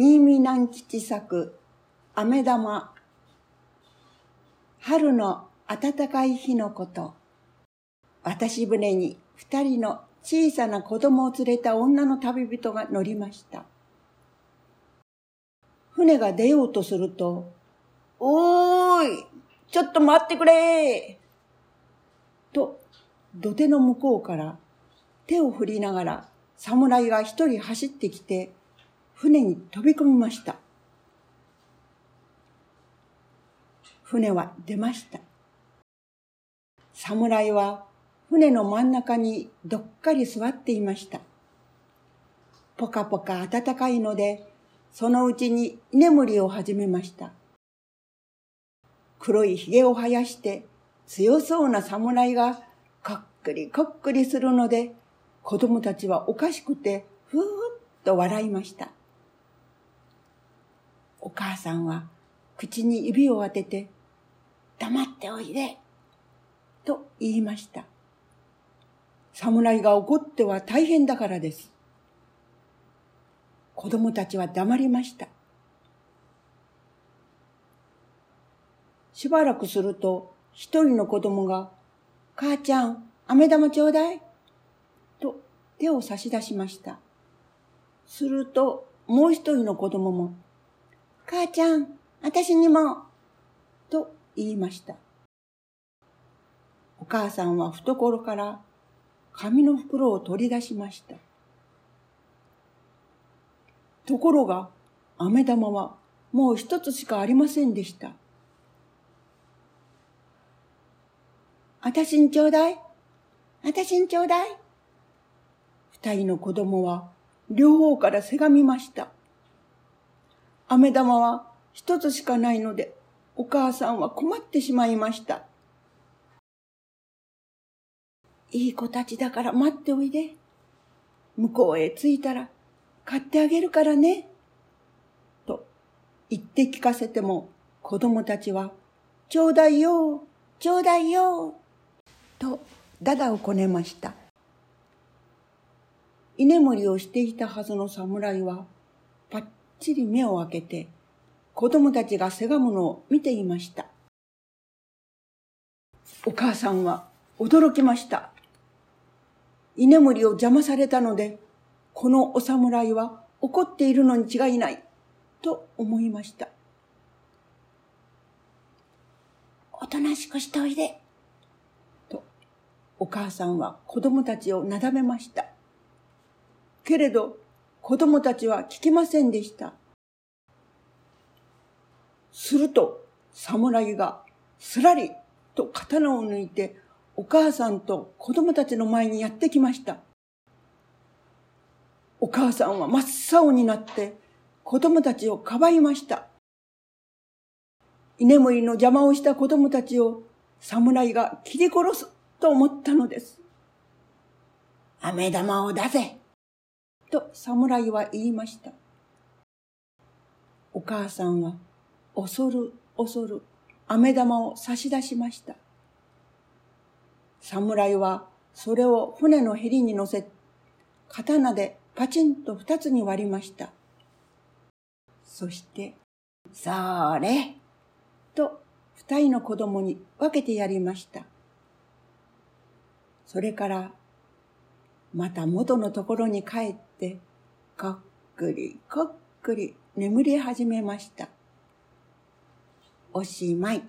万吉作、飴玉。春の暖かい日のこと。渡し船に二人の小さな子供を連れた女の旅人が乗りました。船が出ようとすると、おーいちょっと待ってくれと、土手の向こうから手を振りながら侍が一人走ってきて、船に飛び込みました。船は出ました。侍は船の真ん中にどっかり座っていました。ぽかぽか暖かいので、そのうちに居眠りを始めました。黒い髭を生やして強そうな侍がこっくりこっくりするので、子供たちはおかしくてふーっと笑いました。お母さんは口に指を当てて、黙っておいで、と言いました。侍が怒っては大変だからです。子供たちは黙りました。しばらくすると、一人の子供が、母ちゃん、飴玉ちょうだいと手を差し出しました。すると、もう一人の子供も、母ちゃん、私にも、と言いました。お母さんは懐から紙の袋を取り出しました。ところが、飴玉はもう一つしかありませんでした。あたしにちょうだい。あたしにちょうだい。二人の子供は両方からせがみました。飴玉は一つしかないので、お母さんは困ってしまいました。いい子たちだから待っておいで。向こうへ着いたら買ってあげるからね。と言って聞かせても子供たちは、ちょうだいよ、ちょうだいよ、とだだをこねました。居眠りをしていたはずの侍は、パッちり目を開けて、子供たちがせがむのを見ていました。お母さんは驚きました。居眠りを邪魔されたので、このお侍は怒っているのに違いない、と思いました。おとなしくしておいで、と、お母さんは子供たちをなだめました。けれど、子供たちは聞きませんでした。すると、侍がすらりと刀を抜いて、お母さんと子供たちの前にやってきました。お母さんは真っ青になって子供たちをかばいました。居眠りの邪魔をした子供たちを侍が切り殺すと思ったのです。飴玉を出せと侍は言いました。お母さんは恐る恐る飴玉を差し出しました。侍はそれを船のヘリに乗せ、刀でパチンと二つに割りました。そして、それと二人の子供に分けてやりました。それからまた元のところに帰って、こっくりこっくり眠り始めました。おしまい。